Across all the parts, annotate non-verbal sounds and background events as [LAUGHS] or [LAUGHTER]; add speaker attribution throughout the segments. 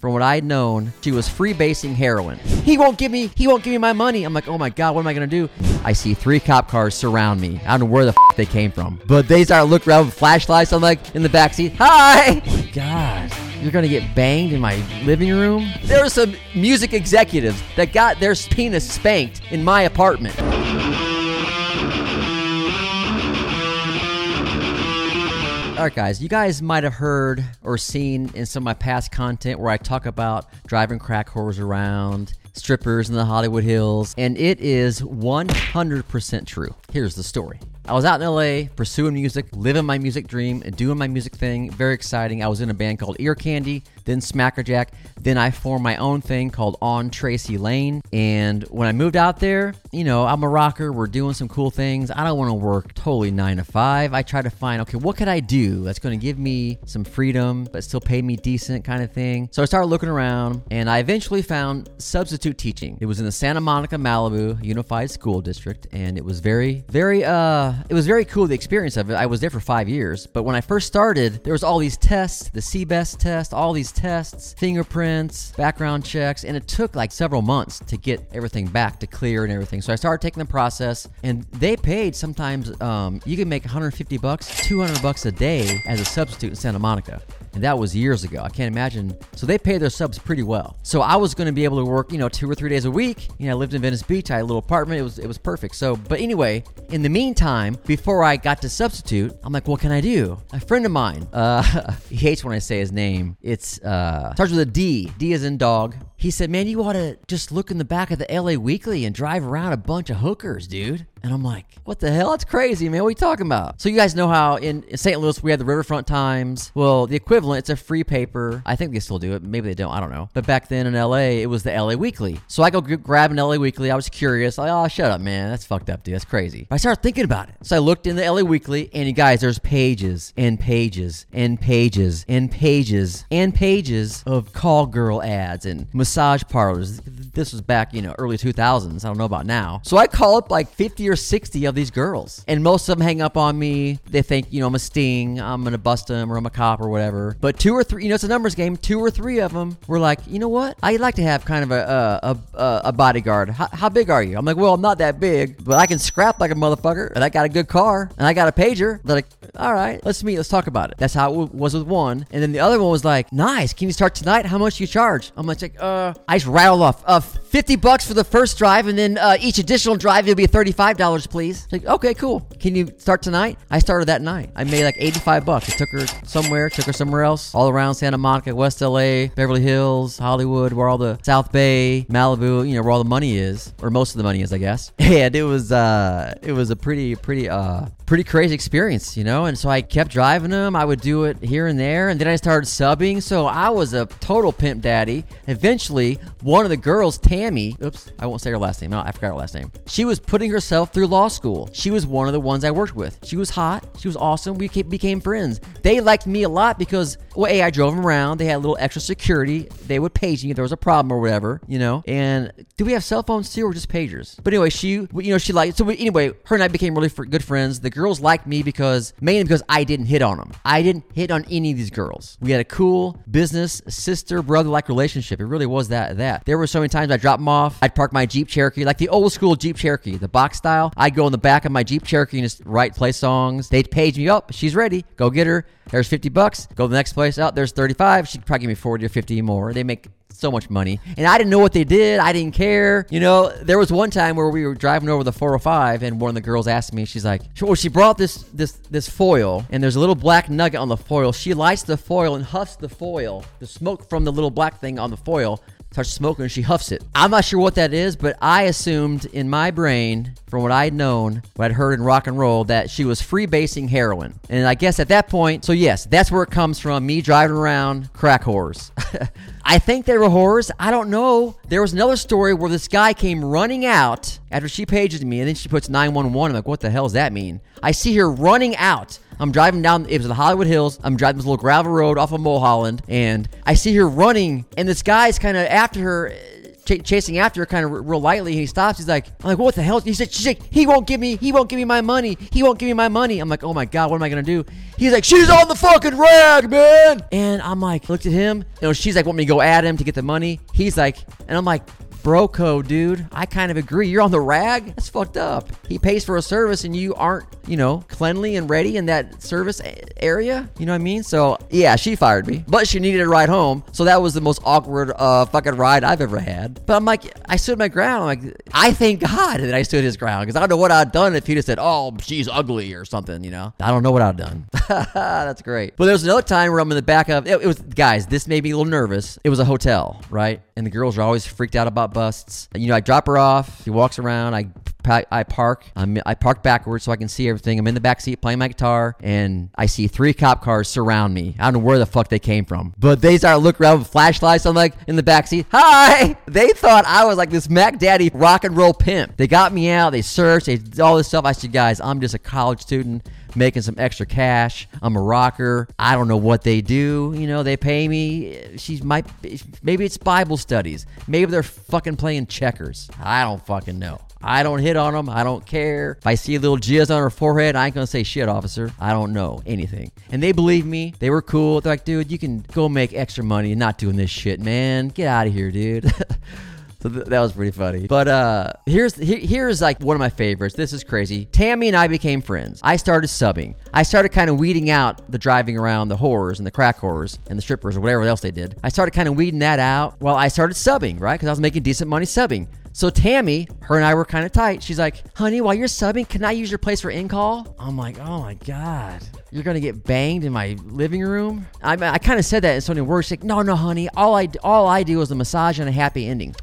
Speaker 1: from what I'd known, she was freebasing heroin. He won't give me, he won't give me my money. I'm like, oh my god, what am I gonna do? I see three cop cars surround me. I don't know where the f- they came from, but they start looking around with flashlights. I'm like in the backseat. Hi, oh God. You're gonna get banged in my living room? There were some music executives that got their penis spanked in my apartment. All right, guys, you guys might have heard or seen in some of my past content where I talk about driving crack whores around, strippers in the Hollywood Hills, and it is 100% true. Here's the story. I was out in LA pursuing music, living my music dream, and doing my music thing. Very exciting. I was in a band called Ear Candy, then Smackerjack. Then I formed my own thing called On Tracy Lane. And when I moved out there, you know, I'm a rocker. We're doing some cool things. I don't want to work totally nine to five. I try to find, okay, what could I do that's going to give me some freedom, but still pay me decent kind of thing. So I started looking around and I eventually found substitute teaching. It was in the Santa Monica, Malibu Unified School District. And it was very, very, uh, it was very cool, the experience of it. I was there for five years. But when I first started, there was all these tests, the CBEST test, all these tests, fingerprints, background checks, and it took like several months to get everything back to clear and everything. So I started taking the process, and they paid sometimes. Um, you can make 150 bucks, 200 bucks a day as a substitute in Santa Monica and that was years ago. I can't imagine. So they pay their subs pretty well. So I was going to be able to work, you know, two or three days a week. You know, I lived in Venice Beach. I had a little apartment. It was it was perfect. So, but anyway, in the meantime, before I got to substitute, I'm like, what can I do? A friend of mine, uh, [LAUGHS] he hates when I say his name. It's uh, starts with a D. D is in dog. He said, man, you ought to just look in the back of the LA Weekly and drive around a bunch of hookers, dude. And I'm like, what the hell? That's crazy, man. What are you talking about? So you guys know how in St. Louis we had the Riverfront Times. Well, the equivalent, it's a free paper. I think they still do it. Maybe they don't. I don't know. But back then in LA, it was the LA Weekly. So I go g- grab an LA Weekly. I was curious. Like, oh, shut up, man. That's fucked up, dude. That's crazy. But I started thinking about it. So I looked in the LA Weekly, and you guys, there's pages and pages and pages and pages and pages of call girl ads and massage parlors. This was back, you know, early 2000s. I don't know about now. So I call up like 50 or 60 of these girls, and most of them hang up on me. They think, you know, I'm a sting, I'm gonna bust them, or I'm a cop, or whatever. But two or three, you know, it's a numbers game. Two or three of them were like, you know what? I'd like to have kind of a a, a, a bodyguard. How, how big are you? I'm like, well, I'm not that big, but I can scrap like a motherfucker, and I got a good car, and I got a pager. They're like, all right, let's meet, let's talk about it. That's how it was with one, and then the other one was like, nice. Can you start tonight? How much you charge? I'm like, uh, I just rattle off, uh, 50 bucks for the first drive, and then uh, each additional drive it'll be $35, please. Like, okay, cool. Can you start tonight? I started that night. I made like 85 bucks. I took her somewhere, took her somewhere else, all around Santa Monica, West LA, Beverly Hills, Hollywood, where all the South Bay, Malibu, you know, where all the money is, or most of the money is, I guess. [LAUGHS] And it was, uh, it was a pretty, pretty, uh, pretty crazy experience, you know? And so I kept driving them. I would do it here and there. And then I started subbing. So I was a total pimp daddy. Eventually, one of the girls, Tammy, oops, I won't say her last name. No, I forgot her last name. She was putting herself through law school. She was one of the ones I worked with. She was hot. She was awesome. We became friends. They liked me a lot because, well, A, I drove them around. They had a little extra security. They would page me if there was a problem or whatever, you know? And do we have cell phones too or just pagers? But anyway, she, you know, she liked, so anyway, her and I became really good friends. The girls liked me because, mainly because I didn't hit on them. I didn't hit on any of these girls. We had a cool business, sister, brother like relationship. It really was that, that. There were so many times I dropped them off. I'd park my Jeep Cherokee, like the old school Jeep Cherokee, the box style. I'd go in the back of my Jeep Cherokee and just write, play songs. They'd page me up. She's ready. Go get her. There's 50 bucks. Go to the next place. Out oh, there's 35. She'd probably give me 40 or 50 more. They make so much money. And I didn't know what they did. I didn't care. You know, there was one time where we were driving over the 405 and one of the girls asked me, she's like, well, she brought this this this foil and there's a little black nugget on the foil. She lights the foil and huffs the foil. The smoke from the little black thing on the foil starts smoking and she huffs it. I'm not sure what that is, but I assumed in my brain, from what I'd known, what I'd heard in rock and roll, that she was freebasing heroin. And I guess at that point, so yes, that's where it comes from me driving around crack whores. [LAUGHS] I think they were whores. I don't know. There was another story where this guy came running out after she pages me and then she puts 911. I'm like, what the hell does that mean? I see her running out. I'm driving down, it was the Hollywood Hills. I'm driving this little gravel road off of Mulholland, and I see her running, and this guy's kind of after her, uh, chasing after her kind of real lightly. He stops. He's like, I'm like, what the hell? He said, she's like, he won't give me, he won't give me my money. He won't give me my money. I'm like, oh my god, what am I gonna do? He's like, she's on the fucking rag, man. And I'm like, looked at him. You know, she's like, want me to go at him to get the money. He's like, and I'm like, bro code, dude. I kind of agree. You're on the rag. That's fucked up. He pays for a service and you aren't, you know, cleanly and ready in that service area. You know what I mean? So yeah, she fired me, but she needed a ride home. So that was the most awkward uh, fucking ride I've ever had. But I'm like, I stood my ground. I'm like, I thank God that I stood his ground because I don't know what I'd done if he'd have said, "Oh, she's ugly" or something. You know, I don't know what I'd done. [LAUGHS] That's great. But there was another time where I'm in the back of it, it was guys. This made me a little nervous. It was a hotel, right? And the girls are always freaked out about busts. You know, I drop her off. She walks around. I I park. I'm, I park backwards so I can see everything. I'm in the back seat playing my guitar, and I see three cop cars surround me. I don't know where the fuck they came from, but they start looking around with flashlights. I'm like in the back seat. Hi. [LAUGHS] They thought I was like this Mac Daddy rock and roll pimp. They got me out. They searched. They did all this stuff. I said, guys, I'm just a college student making some extra cash. I'm a rocker. I don't know what they do. You know, they pay me. She's might maybe it's Bible studies. Maybe they're fucking playing checkers. I don't fucking know. I don't hit on them. I don't care. If I see a little jizz on her forehead, I ain't gonna say shit, officer. I don't know anything. And they believe me. They were cool. They're like, dude, you can go make extra money and not doing this shit, man. Get out of here, dude. [LAUGHS] So th- that was pretty funny. But uh here's he- here's like one of my favorites. This is crazy. Tammy and I became friends. I started subbing. I started kind of weeding out the driving around the horrors and the crack horrors and the strippers or whatever else they did. I started kind of weeding that out while I started subbing, right? Because I was making decent money subbing. So Tammy, her and I were kind of tight. She's like, "Honey, while you're subbing, can I use your place for in call?" I'm like, "Oh my god, you're gonna get banged in my living room." I, I kind of said that in so many words. Like, "No, no, honey, all I all I do is a massage and a happy ending."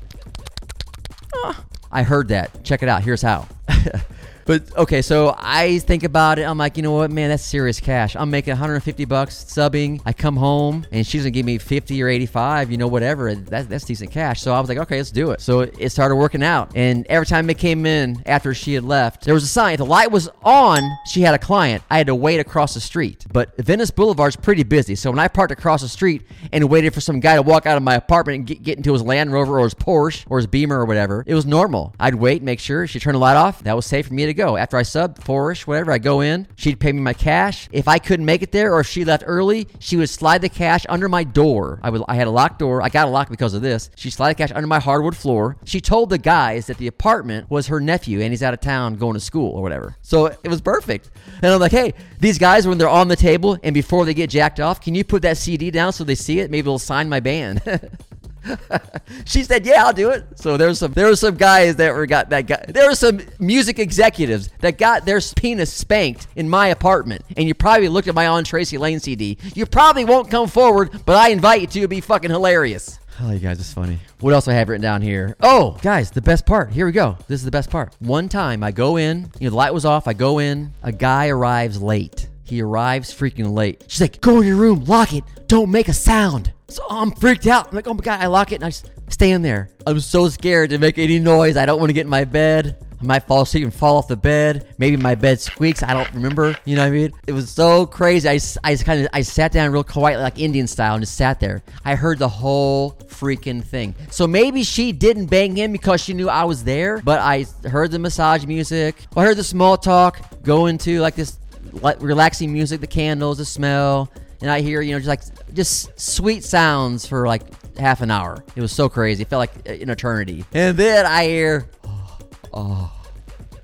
Speaker 1: I heard that. Check it out. Here's how. [LAUGHS] but okay, so I think about it. I'm like, you know what, man, that's serious cash. I'm making 150 bucks subbing. I come home and she's gonna give me 50 or 85, you know, whatever. That's that's decent cash. So I was like, okay, let's do it. So it started working out. And every time it came in after she had left, there was a sign. If the light was on, she had a client. I had to wait across the street. But Venice Boulevard's pretty busy. So when I parked across the street and waited for some guy to walk out of my apartment and get, get into his Land Rover or his Porsche or his Beamer or whatever, it was normal. I'd wait, make sure she turned the light off. That was safe for me to go. After I sub four-ish, whatever, I go in. She'd pay me my cash. If I couldn't make it there or if she left early, she would slide the cash under my door. I would I had a locked door. I got a lock because of this. She slid the cash under my hardwood floor. She told the guys that the apartment was her nephew and he's out of town going to school or whatever. So it was perfect. And I'm like, hey, these guys when they're on the table and before they get jacked off, can you put that CD down so they see it? Maybe they'll sign my band. [LAUGHS] [LAUGHS] she said, "Yeah, I'll do it." So there's some there were some guys that were got that got there were some music executives that got their penis spanked in my apartment, and you probably looked at my on Tracy Lane CD. You probably won't come forward, but I invite you to. It'd be fucking hilarious. Oh, you guys, it's funny. What else I have written down here? Oh, guys, the best part. Here we go. This is the best part. One time I go in, you know, the light was off. I go in. A guy arrives late. He arrives freaking late. She's like, "Go in your room, lock it, don't make a sound." So I'm freaked out. I'm like, "Oh my god!" I lock it and I just stay in there. I'm so scared to make any noise. I don't want to get in my bed. I might fall asleep and fall off the bed. Maybe my bed squeaks. I don't remember. You know what I mean? It was so crazy. I, just kind of I sat down real quietly, like Indian style, and just sat there. I heard the whole freaking thing. So maybe she didn't bang him because she knew I was there. But I heard the massage music. I heard the small talk go into like this relaxing music, the candles, the smell, and I hear you know just like just sweet sounds for like half an hour. It was so crazy. It felt like uh, an eternity. And then I hear, oh, oh,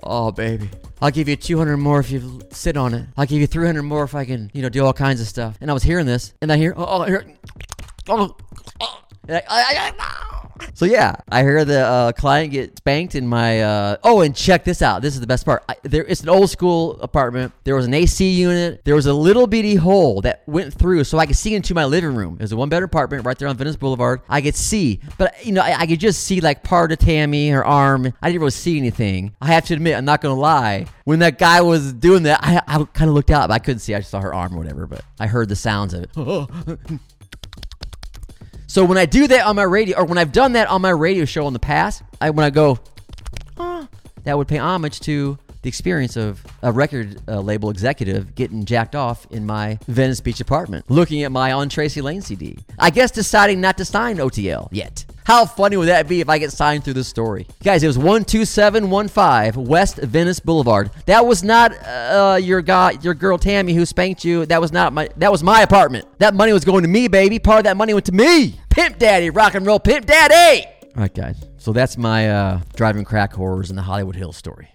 Speaker 1: oh baby. I'll give you 200 more if you sit on it. I'll give you 300 more if I can, you know, do all kinds of stuff. And I was hearing this, and I hear, oh, oh, I hear, oh, oh. And I- I- I- I- so yeah, I heard the uh, client get spanked in my. Uh, oh, and check this out. This is the best part. I, there, it's an old school apartment. There was an AC unit. There was a little bitty hole that went through, so I could see into my living room. It was a one bedroom apartment right there on Venice Boulevard. I could see, but you know, I, I could just see like part of Tammy, her arm. I didn't really see anything. I have to admit, I'm not gonna lie. When that guy was doing that, I, I kind of looked out, but I couldn't see. I just saw her arm or whatever. But I heard the sounds of it. [LAUGHS] So when I do that on my radio, or when I've done that on my radio show in the past, I when I go, "Ah," that would pay homage to the experience of a record uh, label executive getting jacked off in my Venice Beach apartment, looking at my on Tracy Lane CD. I guess deciding not to sign OTL yet. How funny would that be if I get signed through this story? Guys, it was 12715 West Venice Boulevard. That was not uh, your guy, your girl Tammy who spanked you. That was not my that was my apartment. That money was going to me, baby. Part of that money went to me. Pimp daddy, rock and roll pimp daddy. All right, guys. So that's my uh, driving crack horrors in the Hollywood Hills story.